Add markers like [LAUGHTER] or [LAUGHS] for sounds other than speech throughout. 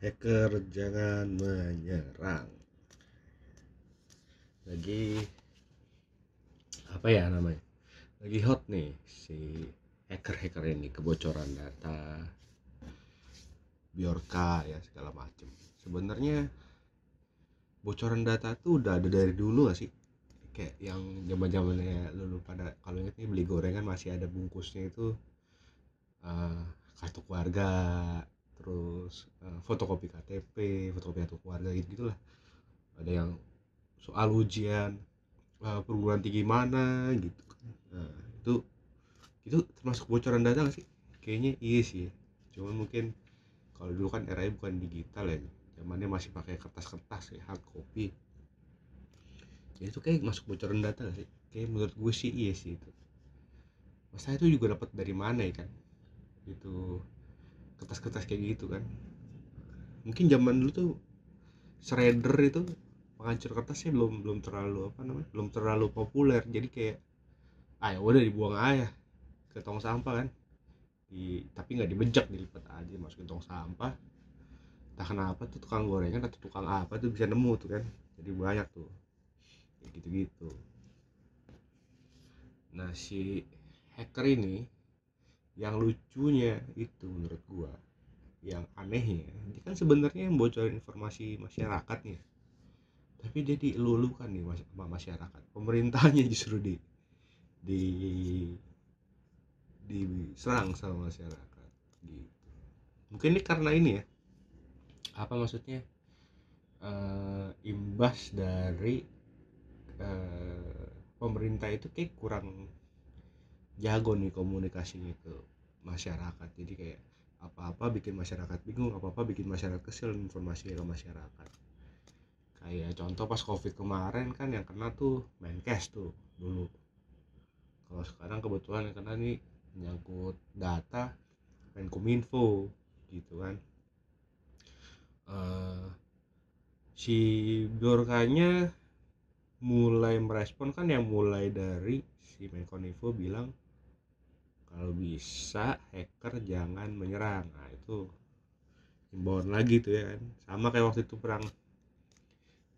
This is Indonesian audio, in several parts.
hacker jangan menyerang. Lagi apa ya namanya? Lagi hot nih si hacker-hacker ini kebocoran data Biorka ya segala macem. Sebenarnya bocoran data tuh udah ada dari dulu gak sih? Kayak yang zaman zamannya lu pada kalau inget nih beli gorengan masih ada bungkusnya itu uh, kartu keluarga terus uh, fotokopi KTP fotokopi kartu keluarga gitu gitulah. Ada yang soal ujian uh, perguruan tinggi mana gitu. Nah itu itu termasuk bocoran data gak sih? Kayaknya iya sih. Cuman mungkin kalau dulu kan era bukan digital ya. Zamannya masih pakai kertas-kertas ya hard copy. Jadi itu kayak masuk bocoran data gak sih? Kayak menurut gue sih iya sih itu. Masa itu juga dapat dari mana ya kan? Itu kertas-kertas kayak gitu kan. Mungkin zaman dulu tuh shredder itu penghancur kertasnya belum belum terlalu apa namanya belum terlalu populer. Jadi kayak ah ya udah dibuang aja ke tong sampah kan. Di tapi nggak dibejak dilipat aja masukin tong sampah. Entah kenapa tuh tukang gorengan atau tukang apa tuh bisa nemu tuh kan. Jadi banyak tuh. Gitu gitu nah si hacker ini yang lucunya itu menurut gua yang anehnya ini kan sebenarnya yang bocorin informasi masyarakatnya. Tapi dia dielulukan nih sama masyarakat. Pemerintahnya justru di di diserang sama masyarakat gitu. Mungkin ini karena ini ya. Apa maksudnya? Uh, imbas dari uh, pemerintah itu kayak kurang jago nih komunikasinya ke masyarakat. Jadi kayak apa-apa bikin masyarakat bingung apa-apa bikin masyarakat kesel informasi ke masyarakat. Kayak contoh pas covid kemarin kan yang kena tuh menkes tuh dulu. Kalau sekarang kebetulan yang kena nih menyangkut data menkominfo gitu kan. Uh, si Biorkanya mulai merespon kan yang mulai dari si Menkominfo bilang kalau bisa hacker jangan menyerang. Nah itu himbauan lagi tuh ya kan. Sama kayak waktu itu perang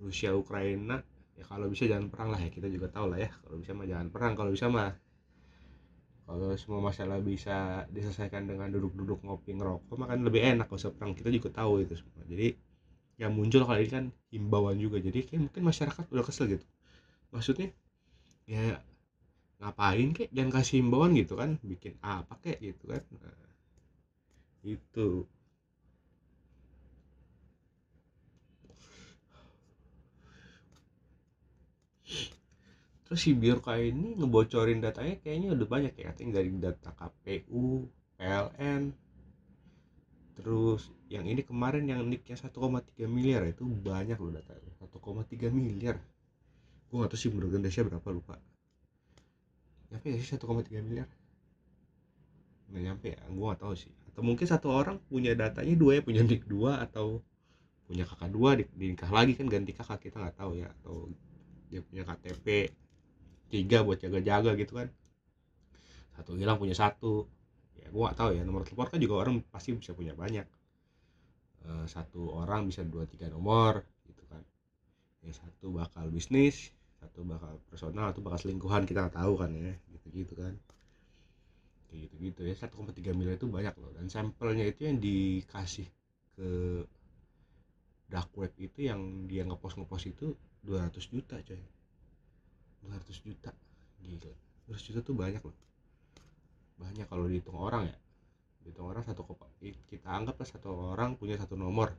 Rusia Ukraina. Ya kalau bisa jangan perang lah ya. Kita juga tahu lah ya. Kalau bisa mah jangan perang. Kalau bisa mah kalau semua masalah bisa diselesaikan dengan duduk-duduk ngopi ngerokok makan lebih enak. Kalau perang kita juga tahu itu semua. Jadi yang muncul kali ini kan himbauan juga. Jadi kayak mungkin masyarakat udah kesel gitu. Maksudnya ya ngapain kek? Jangan kasih himbauan gitu kan bikin apa kek gitu kan? Nah, itu terus si Biorka ini ngebocorin datanya kayaknya udah banyak ya katanya dari data KPU PLN terus yang ini kemarin yang nicknya 1,3 miliar itu banyak loh datanya 1,3 miliar. Gue gak tau sih menurut Indonesia berapa lupa nyampe gak sih 1,3 miliar? Nggak nyampe ya gue gak tahu sih. Atau mungkin satu orang punya datanya dua ya punya [LAUGHS] nick dua atau punya kakak dua di, di nikah lagi kan ganti kakak kita nggak tahu ya. Atau dia punya KTP tiga buat jaga-jaga gitu kan. Satu hilang punya satu. Ya gue gak tahu ya nomor telepon kan juga orang pasti bisa punya banyak. E, satu orang bisa dua tiga nomor gitu kan. Ya satu bakal bisnis satu bakal personal atau bakal selingkuhan kita nggak tahu kan ya. Gitu gitu kan. Kayak gitu gitu ya 1,3 miliar itu banyak loh. Dan sampelnya itu yang dikasih ke dark web itu yang dia ngepost ngepost itu 200 juta coy. 200 juta. Gila. 200 juta tuh banyak loh. Banyak kalau dihitung orang ya. Dihitung orang satu kita anggap lah satu orang punya satu nomor.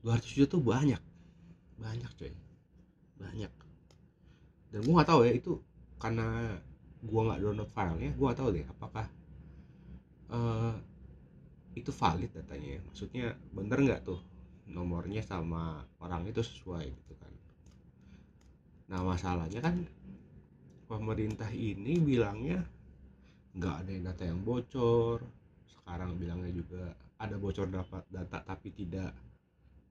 200 juta tuh banyak. Banyak coy banyak. Dan gue nggak tahu ya itu karena gue nggak download filenya gue nggak tahu deh apakah uh, itu valid datanya ya? Maksudnya bener nggak tuh nomornya sama orang itu sesuai gitu kan? Nah masalahnya kan pemerintah ini bilangnya nggak ada data yang bocor sekarang bilangnya juga ada bocor dapat data tapi tidak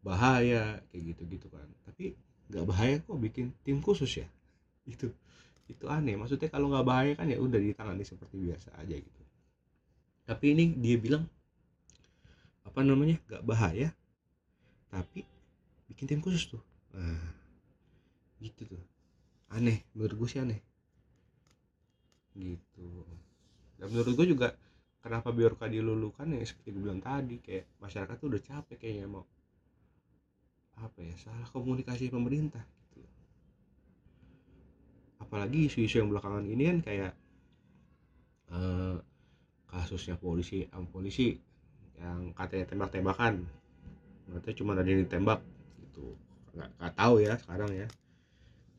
bahaya kayak gitu gitu kan. Tapi nggak bahaya kok bikin tim khusus ya? Itu itu aneh. Maksudnya kalau nggak bahaya kan ya udah ditangani seperti biasa aja gitu. Tapi ini dia bilang apa namanya nggak bahaya tapi bikin tim khusus tuh. Nah gitu tuh. Aneh menurut gue sih aneh. Gitu. Dan menurut gue juga kenapa biorka dilulukan ya seperti gue bilang tadi kayak masyarakat tuh udah capek kayaknya mau apa ya salah komunikasi pemerintah gitu. Apalagi isu-isu yang belakangan ini kan kayak eh, kasusnya polisi am polisi yang katanya tembak-tembakan. Ternyata cuma ada yang ditembak gitu. Nggak nggak tahu ya sekarang ya.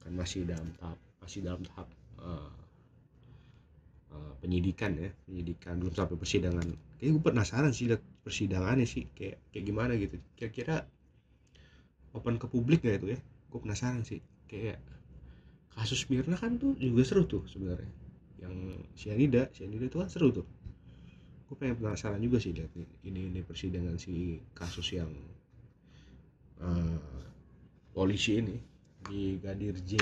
Kan masih dalam tahap masih dalam tahap eh, penyidikan ya. Penyidikan belum sampai persidangan. Kayak gue penasaran sih lihat persidangannya sih kayak kayak gimana gitu. Kira-kira open ke publik gak itu ya? Gue penasaran sih. Kayak kasus Mirna kan tuh juga seru tuh sebenarnya. Yang sianida sianida itu kan seru tuh. Gue pengen penasaran juga sih lihat ini ini persidangan si kasus yang eh, polisi ini di Gadir J.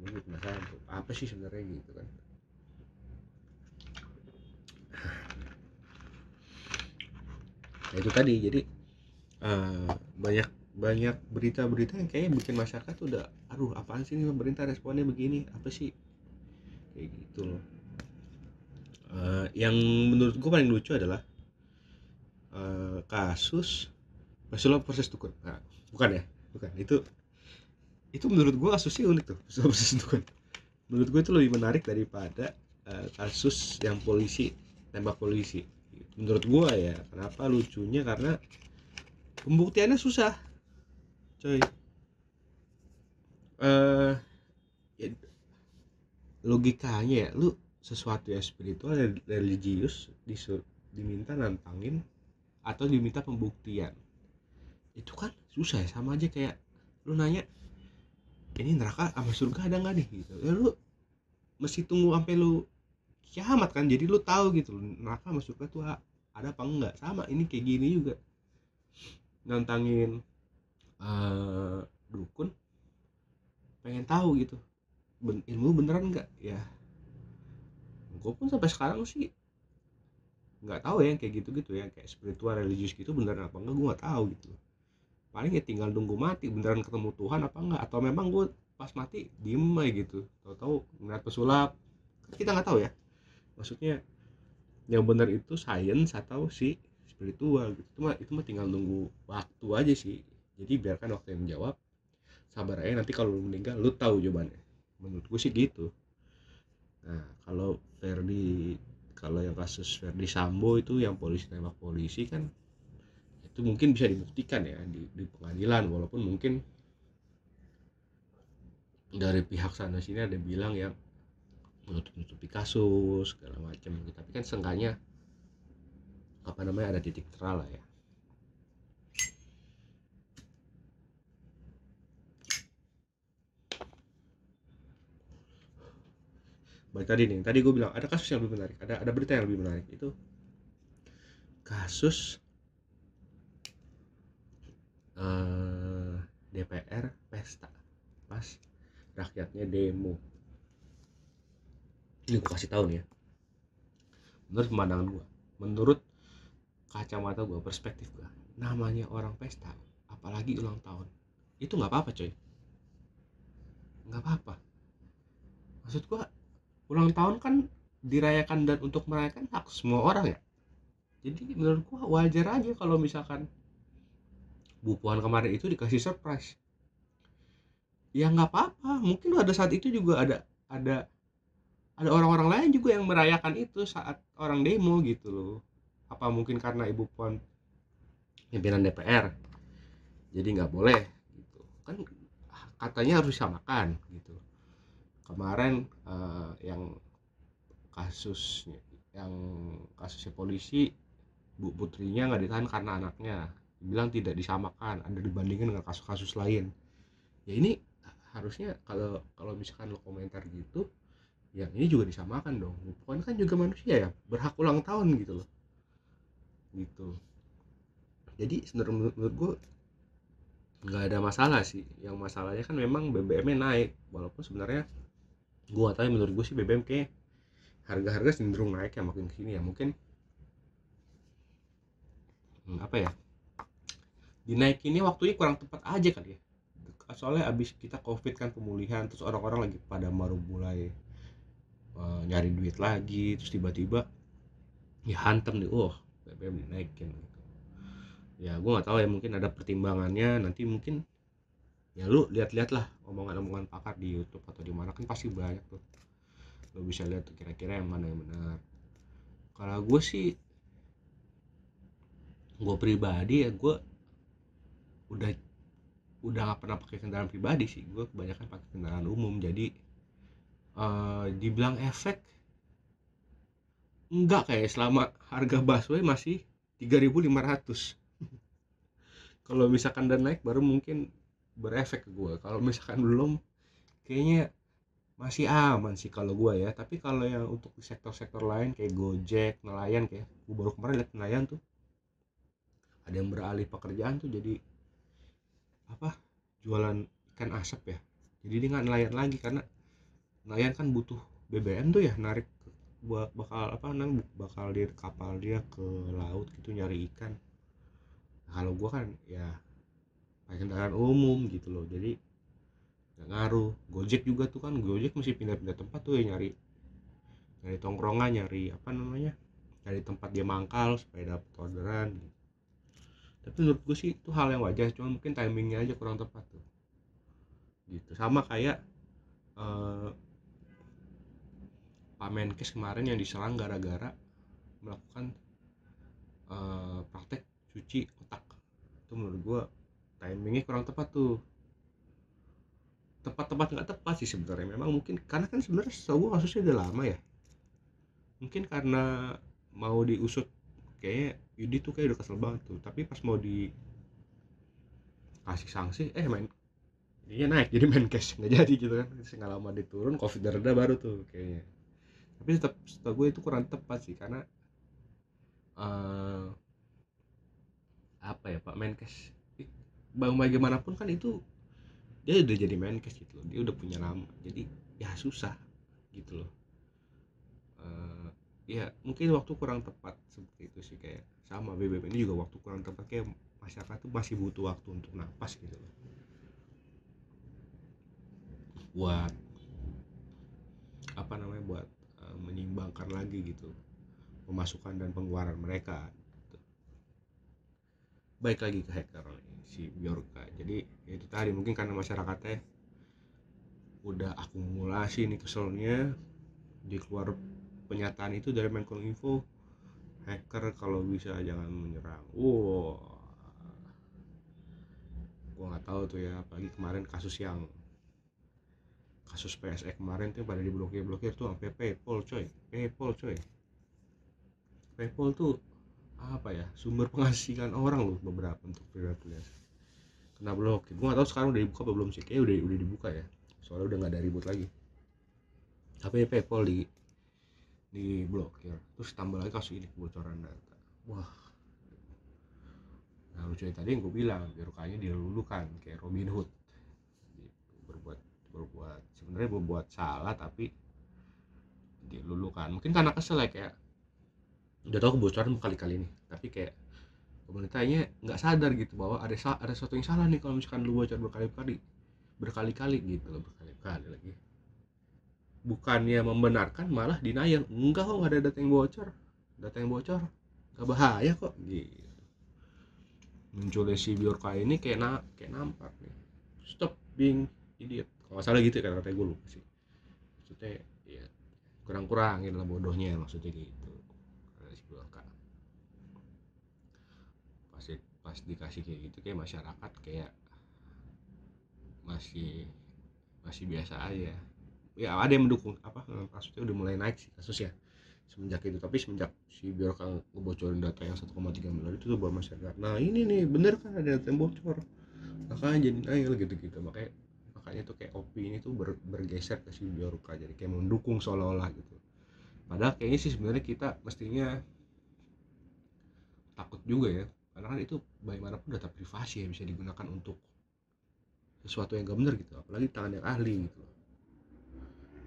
Gue penasaran tuh apa sih sebenarnya gitu kan? Nah itu tadi jadi eh, banyak banyak berita-berita yang kayak bikin masyarakat udah aduh apaan sih ini pemerintah responnya begini? Apa sih? Kayak gitu loh. Eh, yang menurut gue paling lucu adalah eh, kasus pesulap proses dukun nah, bukan ya? Bukan. Itu itu menurut gue kasusnya unik tuh pesulap proses dukun menurut gue itu lebih menarik daripada eh, kasus yang polisi tembak polisi. Menurut gue ya kenapa lucunya? Karena pembuktiannya susah coy. Eh ya, logikanya ya lu sesuatu yang spiritual dan religius disur diminta nantangin atau diminta pembuktian. Itu kan susah ya sama aja kayak lu nanya ini neraka sama surga ada nggak nih? Gitu. Ya lu mesti tunggu sampai lu kiamat kan jadi lu tahu gitu neraka sama surga tuh ada apa enggak? Sama ini kayak gini juga. Nantangin eh, dukun pengen tahu gitu. Ben, ilmu beneran enggak ya gue pun sampai sekarang sih nggak tahu ya kayak gitu-gitu ya kayak spiritual religius gitu beneran apa enggak gue nggak tahu gitu. Paling ya tinggal nunggu mati beneran ketemu Tuhan apa enggak atau memang gue pas mati diem aja gitu. Tahu-tahu ngeliat pesulap. Kan kita nggak tahu ya. Maksudnya yang benar itu sains atau si spiritual gitu. Itu mah itu mah tinggal nunggu waktu aja sih jadi biarkan waktu yang menjawab sabar aja nanti kalau lu meninggal lu tahu jawabannya. Menurut gue sih gitu. Nah kalau Ferdi kalau yang kasus Ferdi Sambo itu yang polisi tembak polisi kan itu mungkin bisa dibuktikan ya di, di pengadilan walaupun mungkin dari pihak sana sini ada bilang yang menutup-nutupi kasus segala macam tapi kan seenggaknya apa namanya ada titik terang lah ya baik tadi nih tadi gue bilang ada kasus yang lebih menarik ada ada berita yang lebih menarik itu kasus eh, DPR pesta pas rakyatnya demo. Ini gue kasih tahu nih ya. Menurut pemandangan gue menurut kacamata gue perspektif gue namanya orang pesta apalagi ulang tahun itu nggak apa-apa coy. Nggak apa-apa. Maksud gue ulang tahun kan dirayakan dan untuk merayakan hak semua orang ya? Jadi menurut gua wajar aja kalau misalkan Bu Puan kemarin itu dikasih surprise. Ya nggak apa-apa mungkin pada saat itu juga ada ada ada orang-orang lain juga yang merayakan itu saat orang demo gitu loh. Apa mungkin karena Ibu Puan pimpinan DPR jadi nggak boleh gitu. Kan katanya harus disamakan gitu kemarin eh, yang kasusnya yang kasusnya polisi bu putrinya nggak ditahan karena anaknya. Bilang tidak disamakan ada dibandingkan dengan kasus-kasus lain. Ya ini harusnya kalau kalau misalkan lo komentar gitu yang ini juga disamakan dong. Bukan kan juga manusia ya berhak ulang tahun gitu loh. Gitu. Jadi sebenarnya menurut, menurut gue nggak ada masalah sih. Yang masalahnya kan memang BBM-nya naik walaupun sebenarnya gua tahu ya, menurut gue sih BBM kayak harga-harga cenderung naik ya makin ke sini ya. Mungkin hmm, apa ya dinaikinnya waktunya kurang tepat aja kali ya. Soalnya abis kita covid kan pemulihan terus orang-orang lagi pada baru mulai uh, nyari duit lagi terus tiba-tiba ya hantem nih oh BBM dinaikin gitu. Ya gue nggak tahu ya mungkin ada pertimbangannya nanti mungkin ya lu lihat-lihat lah omongan-omongan pakar di YouTube atau di mana kan pasti banyak tuh. Lu bisa lihat kira-kira yang mana yang benar. Kalau gue sih gue pribadi ya gue udah udah gak pernah pakai kendaraan pribadi sih. Gue kebanyakan pakai kendaraan umum. Jadi uh, dibilang efek enggak kayak selama harga busway masih 3500 [LAUGHS] kalau misalkan dan naik baru mungkin berefek ke gue kalau misalkan belum kayaknya masih aman sih kalau gue ya. Tapi kalau yang untuk sektor-sektor lain kayak Gojek nelayan kayak gue baru kemarin lihat nelayan tuh ada yang beralih pekerjaan tuh jadi apa jualan ikan asap ya. Jadi dia nggak nelayan lagi karena nelayan kan butuh BBM tuh ya narik buat bakal apa nang bakal di kapal dia ke laut gitu nyari ikan. Nah, kalau gue kan ya kendaraan umum gitu loh. Jadi nggak ngaruh. Gojek juga tuh kan gojek mesti pindah-pindah tempat tuh ya nyari nyari tongkrongan nyari apa namanya nyari tempat dia mangkal supaya dapat orderan gitu. tapi menurut gue sih itu hal yang wajar. Cuma mungkin timingnya aja kurang tepat tuh. Gitu. Sama kayak uh, Pak Menkes kemarin yang diserang gara-gara melakukan uh, praktek cuci otak. Itu menurut gue timingnya kurang tepat tuh. Tepat-tepat nggak tepat sih sebenarnya. Memang mungkin karena kan sebenarnya setahu kasusnya udah lama ya. Mungkin karena mau diusut kayak Yudi tuh kayak udah kesel banget tuh. Tapi pas mau di kasih sanksi eh main dia naik jadi main cash. Nggak jadi gitu kan. Nggak lama diturun covid reda baru tuh kayaknya. Tapi tetap setahu gue itu kurang tepat sih karena uh, apa ya pak? Menkes bang bagaimanapun kan itu dia udah jadi Menkes gitu loh. Dia udah punya nama. Jadi ya susah gitu loh. Uh, ya mungkin waktu kurang tepat seperti itu sih kayak sama BBM ini juga waktu kurang tepat kayak masyarakat tuh masih butuh waktu untuk napas gitu loh. Buat apa namanya buat uh, menyimbangkan lagi gitu pemasukan dan pengeluaran mereka. Baik lagi ke hacker si Bjorka. Jadi ya itu tadi mungkin karena masyarakatnya udah akumulasi nih keselnya di keluar pernyataan itu dari Menkominfo hacker kalau bisa jangan menyerang. Wow gua nggak tahu tuh ya apalagi kemarin kasus yang kasus PSE kemarin tuh pada diblokir blokir tuh sampai PayPal coy. PayPal coy. PayPal tuh apa ya sumber penghasilan orang loh beberapa untuk freelance. Kena blokir gue gak tau sekarang udah dibuka apa belum sih. Kayak udah udah dibuka ya. Soalnya udah nggak ada ribut lagi. Tapi PayPal di di blokir. Terus tambah lagi kasus ini kebocoran data. Wah. Nah lucunya tadi yang gue bilang birokranya dilulukan kayak Robin Hood. Gitu, berbuat berbuat sebenarnya berbuat salah tapi dilulukan. Mungkin karena kesel ya kayak udah tahu kebocoran berkali-kali nih tapi kayak pemerintahnya nggak sadar gitu bahwa ada ada sesuatu yang salah nih kalau misalkan lu bocor berkali-kali berkali-kali gitu loh berkali-kali lagi. Bukannya membenarkan malah denial. Enggak kok nggak ada data yang bocor. Data yang bocor nggak bahaya kok gitu. Munculnya si Biorka ini kayak na kayak nampak nih. Stop being idiot. Kalau salah gitu ya kata gue lupa sih. Maksudnya ya kurang-kurangin lah bodohnya maksudnya gitu pas dikasih kayak gitu kayak masyarakat kayak masih masih biasa aja. Ya ada yang mendukung apa kasusnya udah mulai naik sih kasus ya semenjak itu. Tapi semenjak si biarkan ngebocorin data yang 1,3 miliar itu tuh buat masyarakat. Nah ini nih bener kan ada data yang bocor? Makanya jadi naik gitu gitu makanya makanya tuh kayak opini tuh ber, bergeser ke si Biorka jadi kayak mendukung seolah-olah gitu. Padahal kayaknya sih sebenarnya kita mestinya takut juga ya. Karena kan itu bagaimanapun data privasi ya bisa digunakan untuk sesuatu yang gak benar gitu. Apalagi tangan yang ahli gitu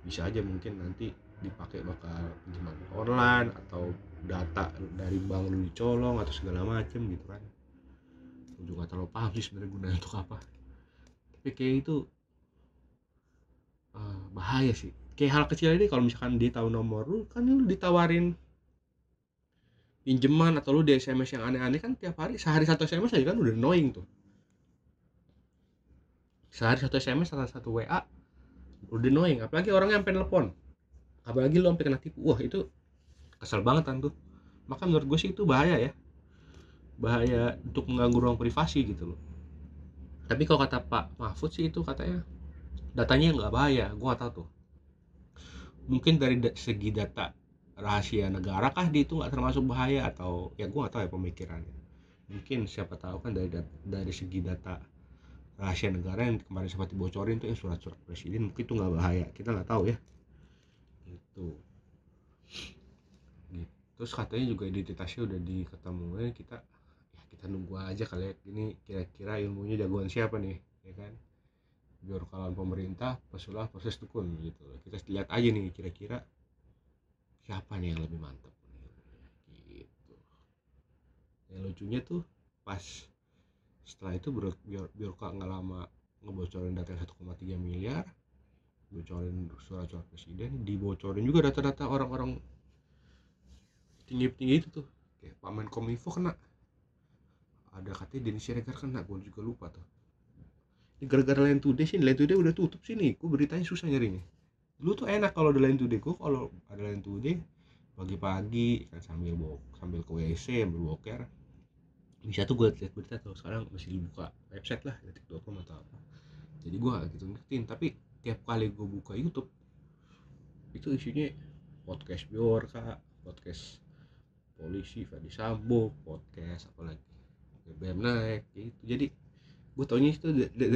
bisa aja mungkin nanti dipakai bakal pinjaman online atau data dari bank lu dicolong atau segala macem gitu kan. Gue juga terlalu paham sih sebenarnya gunanya untuk apa. Tapi kayak itu uh, bahaya sih. Kayak hal kecil ini kalau misalkan dia tahu nomor lu kan lu ditawarin pinjeman atau lu di SMS yang aneh-aneh kan tiap hari sehari satu SMS aja kan udah annoying tuh. Sehari satu SMS atau satu WA udah annoying. Apalagi orangnya sampai telepon. Apalagi lu sampai kena tipu. Wah itu kesel banget kan tuh. Maka menurut gue sih itu bahaya ya. Bahaya untuk mengganggu ruang privasi gitu loh. Tapi kalau kata Pak Mahfud sih itu katanya datanya nggak bahaya. Gue nggak tahu tuh. Mungkin dari segi data rahasia negara kah di itu nggak termasuk bahaya? Atau ya gue nggak tahu ya pemikirannya. Mungkin siapa tahu kan dari dari segi data rahasia negara yang kemarin sempat dibocorin tuh yang surat-surat presiden mungkin itu nggak bahaya. Kita nggak tahu ya. Gitu. Gitu terus katanya juga identitasnya udah diketemuin kita ya kita nunggu aja kali ya. Ini kira-kira ilmunya jagoan siapa nih ya kan? Biar kawan pemerintah pesulap proses dukun gitu. Kita lihat aja nih kira-kira siapa nih yang lebih mantap gitu. Yang lucunya tuh pas setelah itu biar biar nggak lama ngebocorin data 1,3 miliar bocorin surat-surat presiden dibocorin juga data-data orang-orang tinggi-tinggi itu tuh. Kayak Pak Menkominfo kena. Ada katanya Denny Siregar kena gue juga lupa tuh. Ini gara-gara Line Today sih Line Today udah tutup sih nih. Gue beritanya susah nyarinya dulu tuh enak kalau ada Line Today gue kalau ada Line Today pagi-pagi kan sambil bok sambil ke WC sambil boker bisa tuh gue lihat berita tuh sekarang masih dibuka website lah detik.com atau apa. Jadi gue gitu ngikutin tapi tiap kali gue buka YouTube itu isinya podcast Biorka podcast polisi Fadi Sambo podcast apalagi BBM naik gitu. Jadi gue taunya itu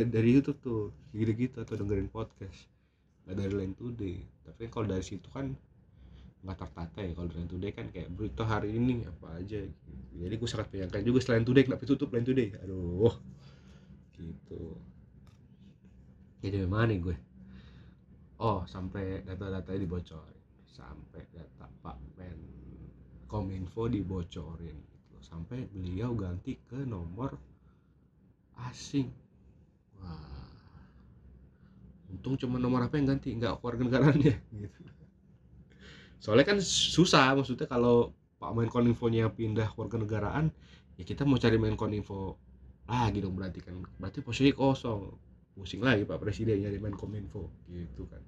dari YouTube tuh gitu-gitu atau dengerin podcast dari lain today. Tapi kalau dari situ kan nggak tertata ya kalau Line Today kan kayak berita hari ini apa aja? Gitu. jadi gue sangat menyangka juga selain Today kenapa tutup Line Today? Aduh. Gitu. Jadi mana nih gue. Oh sampai data-datanya dibocorin. Sampai data Pak Men Kominfo dibocorin gitu. sampai beliau ganti ke nomor asing untung cuma nomor apa yang ganti nggak keluarga negaranya gitu. Soalnya kan susah maksudnya kalau Pak Menkominfo-nya pindah warga negaraan ya kita mau cari Menkominfo lagi dong berarti kan. Berarti posisi kosong. Pusing lagi Pak Presiden nyari Menkominfo gitu kan.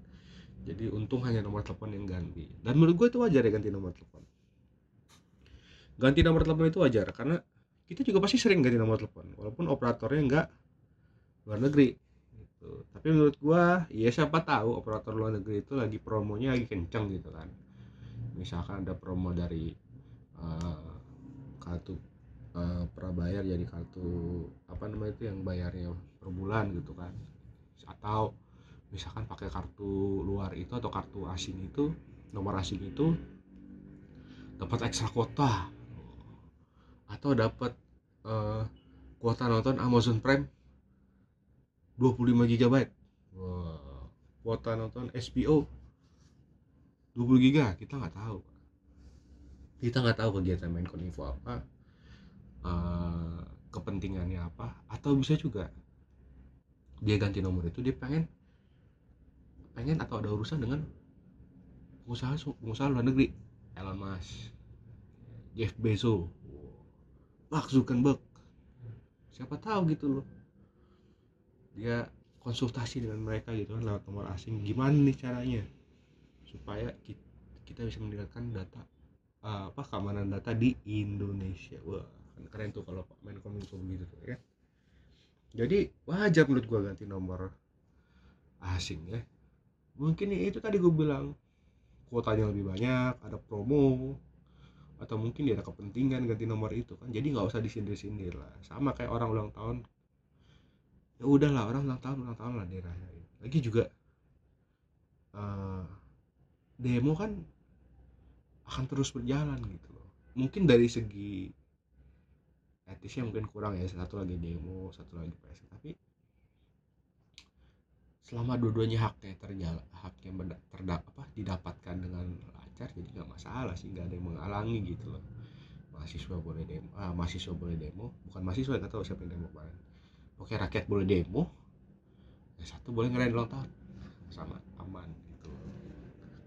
Jadi untung hanya nomor telepon yang ganti. Dan menurut gue itu wajar ya ganti nomor telepon. Ganti nomor telepon itu wajar karena kita juga pasti sering ganti nomor telepon walaupun operatornya enggak luar negeri gitu. tapi menurut gue ya siapa tahu operator luar negeri itu lagi promonya lagi kenceng gitu kan. Misalkan ada promo dari uh, kartu uh, prabayar jadi kartu apa namanya itu yang bayarnya per bulan gitu kan. Atau misalkan pakai kartu luar itu atau kartu asing itu nomor asing itu dapat ekstra kuota. Atau dapat uh, kuota nonton Amazon Prime 25 GB wow. kuota nonton HBO 20 giga kita nggak tahu. Kita nggak tahu kegiatan main Menkominfo apa uh, kepentingannya apa atau bisa juga dia ganti nomor itu dia pengen pengen atau ada urusan dengan pengusaha pengusaha luar negeri Elon Musk Jeff Bezos. Mark Zuckerberg. Siapa tahu gitu loh dia konsultasi dengan mereka gitu kan lewat nomor asing. Gimana nih caranya supaya kita bisa meningkatkan data uh, apa keamanan data di Indonesia? Wah kan keren tuh kalau main kominfo begitu tuh ya. Jadi wajar menurut gua ganti nomor asing ya. Mungkin itu tadi gue bilang kuotanya lebih banyak ada promo atau mungkin dia ada kepentingan ganti nomor itu kan. Jadi nggak usah disindir-sindir lah. Sama kayak orang ulang tahun ya udahlah orang ulang tahun ulang tahun lah dirayain lagi juga uh, demo kan akan terus berjalan gitu loh. Mungkin dari segi etisnya mungkin kurang ya satu lagi demo satu lagi PS tapi selama dua-duanya haknya terjalan haknya terdapat apa didapatkan dengan lancar jadi nggak masalah sih nggak ada yang menghalangi gitu loh. Mahasiswa boleh demo ah, mahasiswa boleh demo bukan mahasiswa nggak tahu siapa yang demo kemarin oke rakyat boleh demo. Satu boleh ngerayain ulang tahun. Sama aman gitu.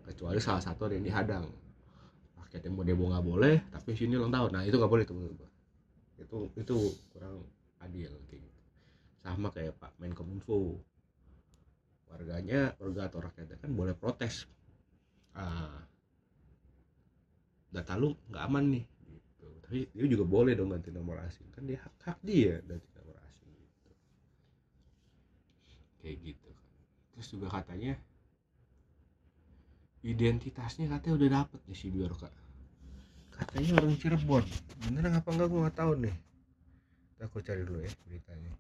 Kecuali salah satu ada yang dihadang rakyat yang mau demo nggak boleh tapi sini ulang tahun. Nah itu nggak boleh tuh itu itu kurang adil kayak gitu. Sama kayak Pak Menkominfo. Warganya warga atau rakyatnya kan boleh protes. Ah, data lu nggak aman nih gitu. tapi dia juga boleh dong ganti nomor asing. Kan dia hak hak dia ganti nomor asing gitu kayak gitu kan. Terus juga katanya identitasnya katanya udah dapet nih si Biorka katanya orang Cirebon. Bener apa enggak gue nggak tahu nih. Aku cari dulu ya beritanya.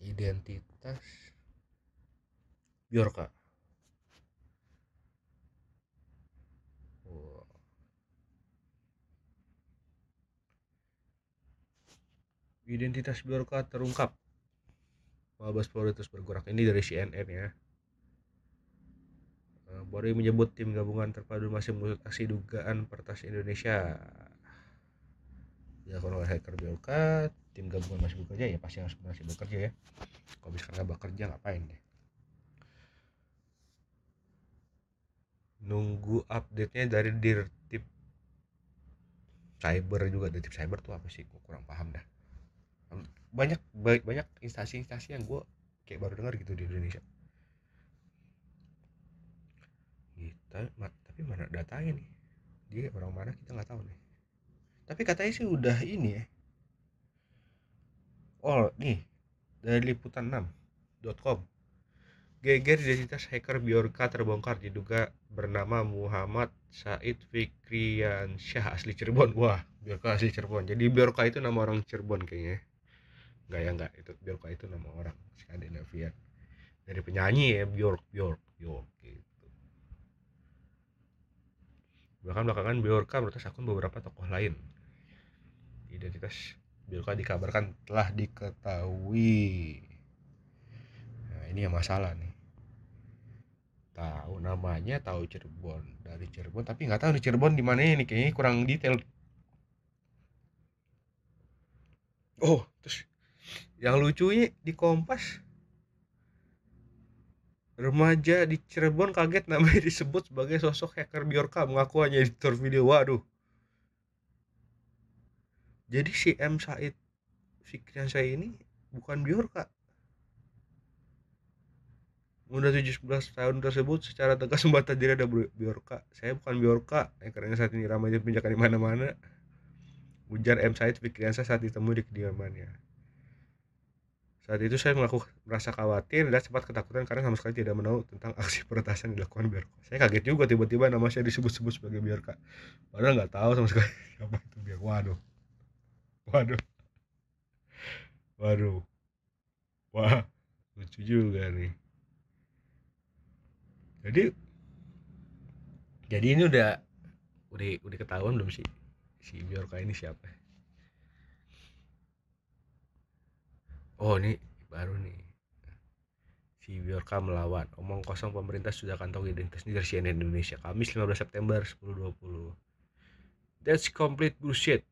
Identitas Biorka identitas Biorka terungkap. Mabes Polri terus bergerak. Ini dari CNN ya. Eh, Polri menyebut tim gabungan terpadu masih mengusut aksi dugaan pertas Indonesia. Ya kalau hacker Biorka tim gabungan masih bekerja ya pasti harus masih bekerja ya. Kalau misalkan nggak bekerja ngapain deh? Nunggu update nya dari dirtip. Cyber juga dirtip cyber tuh apa sih? Kurang paham dah banyak baik banyak instansi-instansi yang gue kayak baru dengar gitu di Indonesia kita tapi mana datanya nih dia orang mana kita nggak tahu nih tapi katanya sih udah ini ya Oh, nih dari liputan6.com. Geger identitas hacker Biorka terbongkar diduga bernama Muhammad Said Fikrian Syah asli Cirebon. Wah, Biorka asli Cirebon. Jadi Biorka itu nama orang Cirebon kayaknya. Enggak ya enggak, itu Biorka itu nama orang Skandinavia. Dari penyanyi ya Bjork Bjork Bjork gitu. Bahkan belakangan Biorka meretas akun beberapa tokoh lain. Identitas Bilka dikabarkan telah diketahui nah ini yang masalah nih tahu namanya tahu Cirebon dari Cirebon tapi nggak tahu di Cirebon di mana ini kayaknya kurang detail oh terus yang lucunya di Kompas remaja di Cirebon kaget namanya [LAUGHS] disebut sebagai sosok hacker Biorka mengaku hanya editor video waduh jadi si M Said Fikrian saya ini bukan Biorka Muda 17 tahun tersebut secara tegas membantah diri ada Biorka. Saya bukan Biorka, yang karena saat ini ramai dipenjakan di mana-mana. Ujar M. Said Fikriansa saat ditemui di kediamannya. Saat itu saya mengaku merasa khawatir dan sempat ketakutan karena sama sekali tidak menahu tentang aksi peretasan dilakukan Biorka. Saya kaget juga tiba-tiba nama saya disebut-sebut sebagai Biorka. Padahal nggak tahu sama sekali [LAUGHS] siapa itu Biorka. Waduh waduh waduh wah lucu juga nih jadi jadi ini udah udah udah ketahuan belum sih si Biorka ini siapa oh ini baru nih. Si Biorka melawan. Omong kosong pemerintah sudah kantong identitasnya dari CNN Indonesia. Kamis 15 September 1020 that's complete bullshit.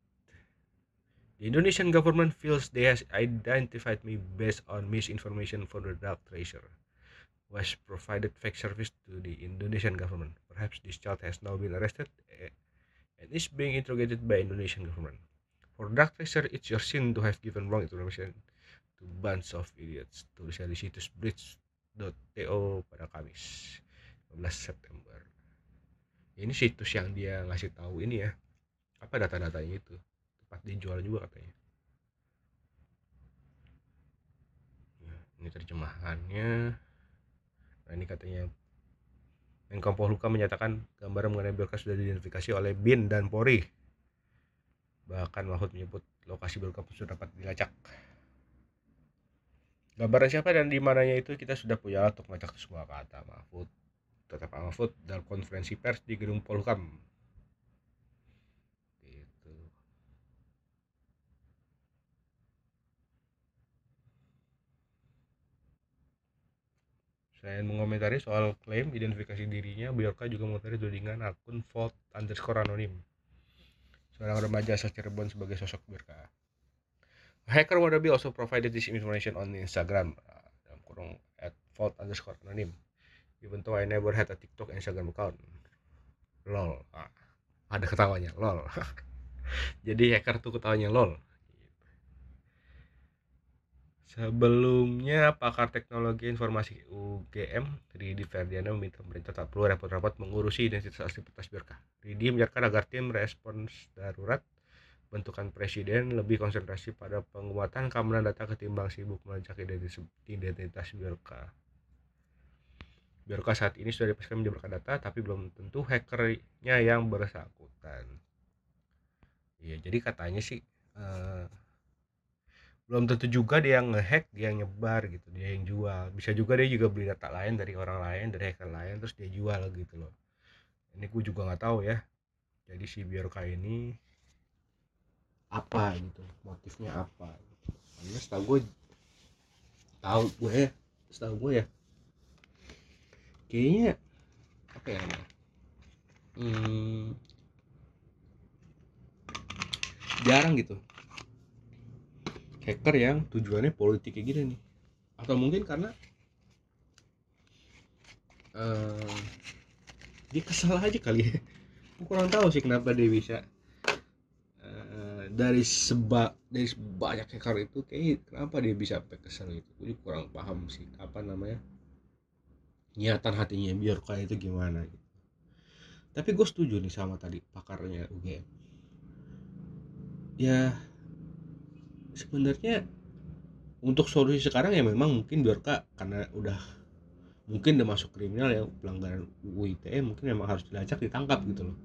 The Indonesian government feels they has identified me based on misinformation from the dark treasure, was provided fake service to the Indonesian government. Perhaps this child has now been arrested eh, and is being interrogated by Indonesian government. For dark treasure, it's your sin to have given wrong information to bunch of idiots. Tulisnya di situs bridge.to pada Kamis 15 September. Ini situs yang dia ngasih tahu ini ya. Apa data-datanya itu? tempat dijual juga katanya nah, ini terjemahannya nah ini katanya Menko Polhukam menyatakan gambaran mengenai Biorka sudah diidentifikasi oleh BIN dan Polri. Bahkan Mahfud menyebut lokasi Biorka sudah dapat dilacak gambaran siapa dan di mananya itu kita sudah punya alat untuk mengajak semua kata Mahfud tetap Mahfud dalam konferensi pers di gedung polkam. gitu. Selain mengomentari soal klaim identifikasi dirinya, Biorka juga mengomentari tudingan akun vote underscore anonim. Seorang remaja asal Cirebon sebagai sosok Biorka. Hacker wannabe also provided this information on Instagram uh, dalam kurung at Vault underscore anonim. Even though I never had a TikTok Instagram account. Lol. Ah, ada ketawanya, lol. [LAUGHS] Jadi hacker tuh ketawanya lol. Sebelumnya, pakar teknologi informasi UGM, Ridi Ferdiana meminta pemerintah tak perlu repot-repot mengurusi identitas aktivitas Biorka. Ridi menyarankan agar tim respons darurat bentukan presiden lebih konsentrasi pada penguatan keamanan data ketimbang sibuk melacak identitas, identitas Biorka. Biorka saat ini sudah dipastikan menyebarkan data, tapi belum tentu hackernya yang bersangkutan. Iya, jadi katanya sih uh, belum tentu juga dia yang ngehack dia yang nyebar gitu dia yang jual bisa juga dia juga beli data lain dari orang lain dari hacker lain terus dia jual gitu loh ini gue juga nggak tahu ya jadi si Biorka ini apa gitu motifnya apa gitu. karena setahu gue tahu gue ya setahu gue ya kayaknya apa ya hmm, jarang gitu. Hacker yang tujuannya politik kayak gini nih. Atau mungkin karena uh, dia kesal aja kali ya. Kurang tahu sih kenapa dia bisa dari seba dari banyak hacker itu kayak kenapa dia bisa sampai kesal itu gue kurang paham sih apa namanya niatan hatinya biar kayak itu gimana gitu. Tapi gue setuju nih sama tadi pakarnya UGM ya sebenarnya untuk solusi sekarang ya memang mungkin Biorka karena udah mungkin udah masuk kriminal ya pelanggaran UU ITE mungkin memang harus dilacak ditangkap gitu loh.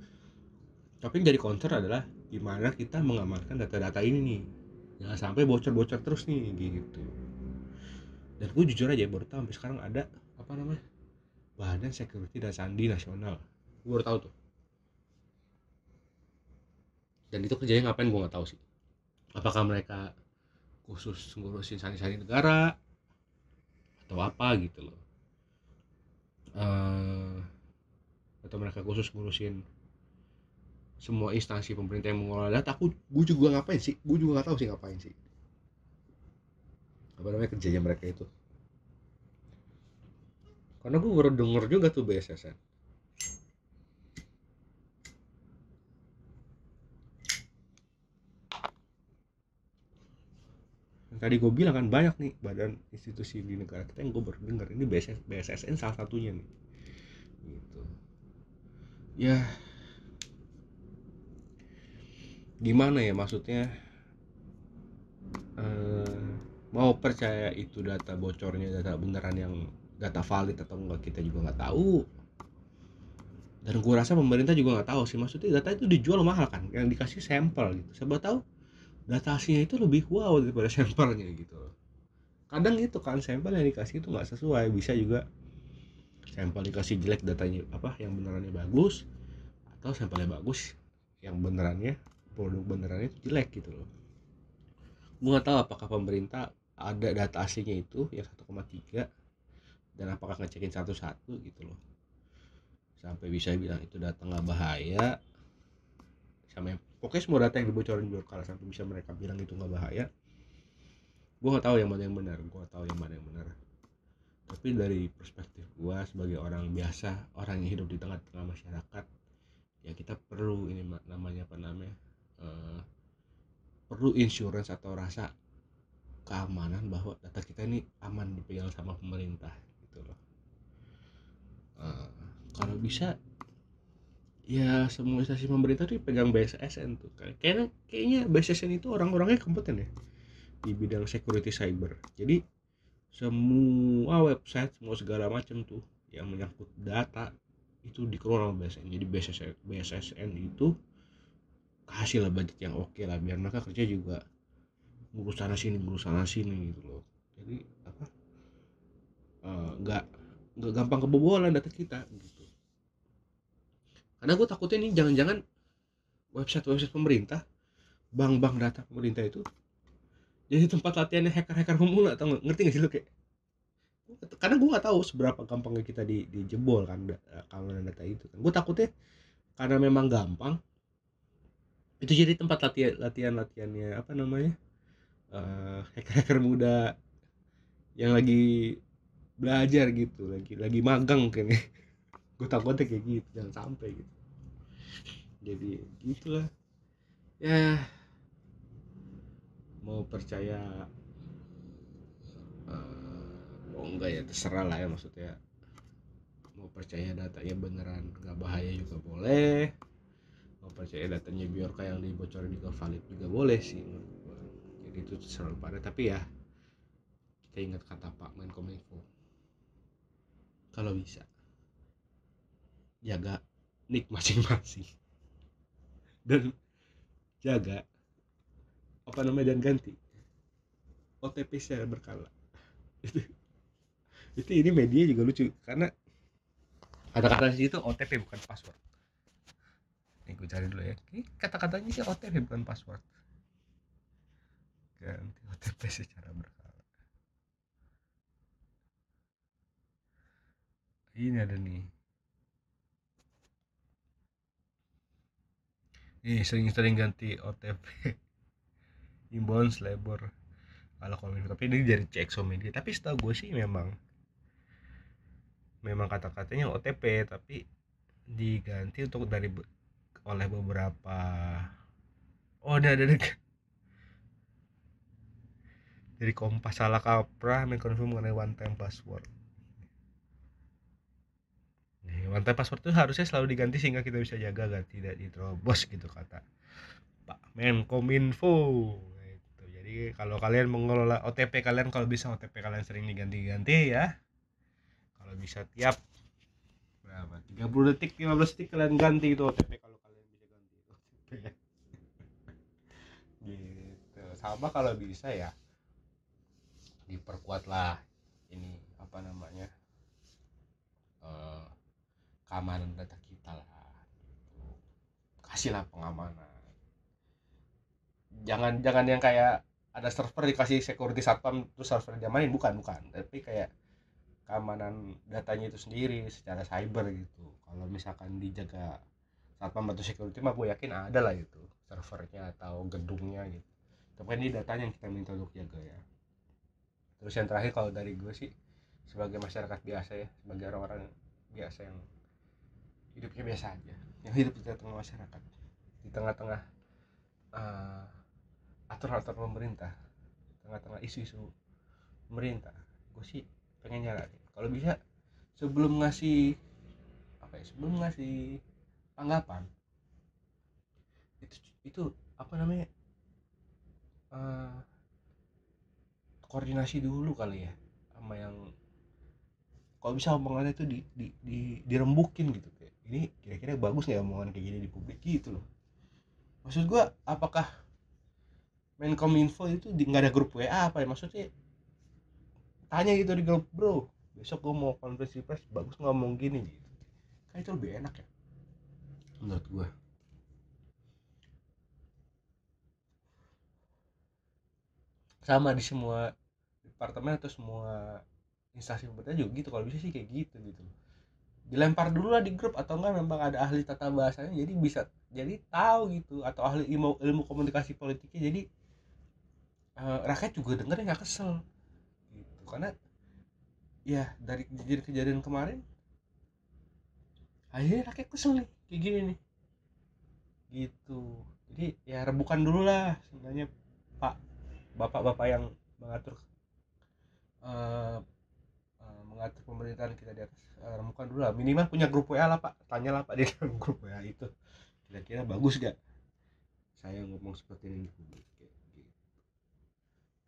Tapi yang jadi counter adalah gimana kita mengamankan data-data ini nih? Jangan sampai bocor-bocor terus nih gitu. Dan gue jujur aja baru tahu sampai sekarang ada apa namanya badan security dan sandi nasional. Gue baru tahu tuh. Dan itu kerjanya ngapain gue nggak tahu sih. Apakah mereka khusus ngurusin sani-sani negara atau apa gitu loh. Uh, atau mereka khusus ngurusin semua instansi pemerintah yang mengelola data aku gue juga ngapain sih? Gue juga nggak tahu sih ngapain sih. Apa namanya kerjanya mereka itu? Karena gue baru denger juga tuh BSSN tadi gue bilang kan banyak nih badan institusi di negara kita yang gue baru dengar ini BSS, BSSN salah satunya nih. Gitu. Ya gimana ya maksudnya? Uh, mau percaya itu data bocornya data beneran yang data valid atau enggak kita juga nggak tahu. Dan gue rasa pemerintah juga nggak tahu sih maksudnya data itu dijual mahal kan? Yang dikasih sampel gitu. Sebab tahu data aslinya itu lebih wow daripada [LAUGHS] sampelnya gitu. Kadang itu kan sampel yang dikasih itu nggak sesuai. Bisa juga sampel dikasih jelek datanya apa yang benerannya bagus atau sampelnya bagus yang benerannya produk benerannya itu jelek gitu loh. Gue nggak tahu apakah pemerintah ada data aslinya itu yang 1,3 dan apakah ngecekin satu-satu gitu loh. Sampai bisa bilang itu data nggak bahaya. Sama yang pokoknya semua data yang dibocorin kalau sampai bisa mereka bilang itu nggak bahaya. Gue nggak tahu yang mana yang benar gue tahu yang mana yang benar. Tapi dari perspektif gue sebagai orang biasa orang yang hidup di tengah-tengah masyarakat ya kita perlu ini namanya apa namanya uh, perlu insurance atau rasa keamanan bahwa data kita ini aman dipegang sama pemerintah gitu loh. Uh, kalau bisa ya semua instansi pemerintah tuh pegang BSSN tuh. Kayaknya kayaknya BSSN itu orang-orangnya kompeten ya di bidang security cyber. Jadi semua website semua segala macam tuh yang menyangkut data itu dikelola BSSN jadi BSSN, BSSN itu kasih lah budget yang oke okay lah biar mereka kerja juga ngurus sana sini ngurus sana sini gitu loh. Jadi apa eh, nggak uh, nggak gampang kebobolan data kita gitu. Karena gue takutnya nih jangan-jangan website-website pemerintah bank-bank data pemerintah itu jadi tempat latihannya hacker-hacker pemula atau ngerti gak sih lo kayak? Karena gue nggak tahu seberapa gampangnya kita di dijebol kan keamanan data itu kan. Gue takutnya karena memang gampang itu jadi tempat latihan latihan latihannya apa namanya uh, hacker-hacker muda yang lagi belajar gitu lagi lagi magang mungkin ya gue takutnya kayak gitu jangan sampai gitu. Jadi gitulah. Ya mau percaya uh, oh enggak ya terserah lah ya maksudnya. Mau percaya datanya beneran nggak bahaya juga boleh mau percaya datanya Biorka yang dibocorin juga valid juga boleh sih jadi itu selalu pada tapi ya kita ingat kata Pak Menkominfo. Kalau bisa jaga nick masing-masing. Dan jaga apa namanya dan ganti. OTP secara berkala. Itu itu ini media juga lucu. Karena kata-kata di situ OTP bukan password gue cari dulu ya. Kata-katanya sih OTP bukan password. Ganti OTP secara berkala. Ini ada nih. Ini sering-sering ganti OTP. [LAUGHS] Inbound labor kalau komen tapi ini dari CXO Media. Tapi setahu gue sih memang memang kata-katanya OTP tapi diganti untuk dari oleh beberapa oh ada ada, dari Kompas salah kaprah mengkonfirm mengenai one time password. Nih one time password itu harusnya selalu diganti sehingga kita bisa jaga agar tidak diterobos gitu kata Pak Menkominfo. Jadi kalau kalian mengelola OTP kalian kalau bisa OTP kalian sering diganti-ganti ya. Kalau bisa tiap berapa? 30 detik 15 detik kalian ganti itu OTP kalian bisa ganti itu OTP [LAUGHS] gitu. Sama kalau bisa ya diperkuat lah ini apa namanya uh, keamanan data kita lah gitu. kasihlah pengamanan. Jangan jangan yang kayak ada server dikasih security satpam terus server diamanin. Bukan bukan. Tapi kayak keamanan datanya itu sendiri secara cyber gitu. Kalau misalkan dijaga satpam atau security mah gue yakin ada lah itu servernya atau gedungnya gitu. Tapi kan ini datanya yang kita minta untuk jaga ya. Terus yang terakhir kalau dari gue sih sebagai masyarakat biasa ya sebagai orang-orang biasa yang hidupnya biasa aja yang hidup di tengah masyarakat di tengah-tengah uh, atur-atur pemerintah tengah-tengah isu-isu pemerintah gue sih pengen nyaranin. Kalau bisa sebelum ngasih apa ya sebelum ngasih tanggapan. Itu itu apa namanya uh, koordinasi dulu kali ya sama yang kalau bisa omongannya itu di, di, di dirembukin gitu kayak ini kira-kira bagus nggak omongan kayak gini di publik? Gitu loh. Maksud gue apakah Menkominfo itu nggak ada grup WA apa ya? Maksudnya tanya gitu di grup bro besok gue mau konferensi pers bagus ngomong gini? Gitu. Kan itu lebih enak ya menurut gue sama di semua departemen atau semua instansi pemerintah juga gitu. Kalau bisa sih kayak gitu gitu. Dilempar dulu lah di grup atau enggak memang ada ahli tata bahasanya jadi bisa jadi tahu gitu. Atau ahli ilmu ilmu komunikasi politiknya jadi uh, rakyat juga denger nggak kesel. Gitu. Karena ya dari kejadian kejadian kemarin akhirnya rakyat kesel nih kayak gini nih. Gitu. Jadi ya rebukan dulu lah sebenarnya pak. Bapak-bapak yang mengatur uh, uh, mengatur pemerintahan kita di atas uh, rebukan dulu lah. Minimal punya grup WA lah pak. Tanya lah pak di dalam [LAUGHS] grup WA itu. Kira-kira bagus gak saya ngomong seperti ini. Publik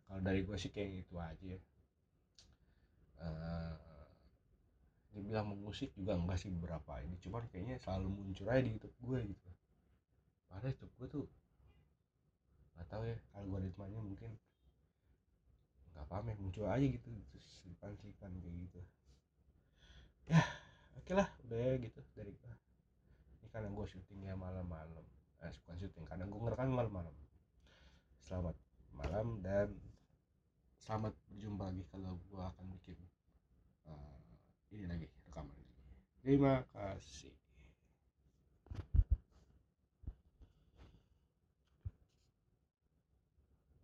kalau dari gue sih kayak gitu aja. Uh, dibilang musik juga enggak sih beberapa ini. Cuman kayaknya selalu muncul aja di YouTube gue gitu. Padahal YouTube gue tuh nggak tahu ya algoritmanya mungkin nggak paham ya muncul aja gitu terus selipan selipan kayak gitu. Ya oke lah udah ya gitu dari gue ini karena gue syutingnya malam-malam. Eh, bukan syuting karena gue ngerekam malam-malam. Selamat malam dan selamat berjumpa lagi kalau gua akan bikin uh, ini lagi rekaman. Terima kasih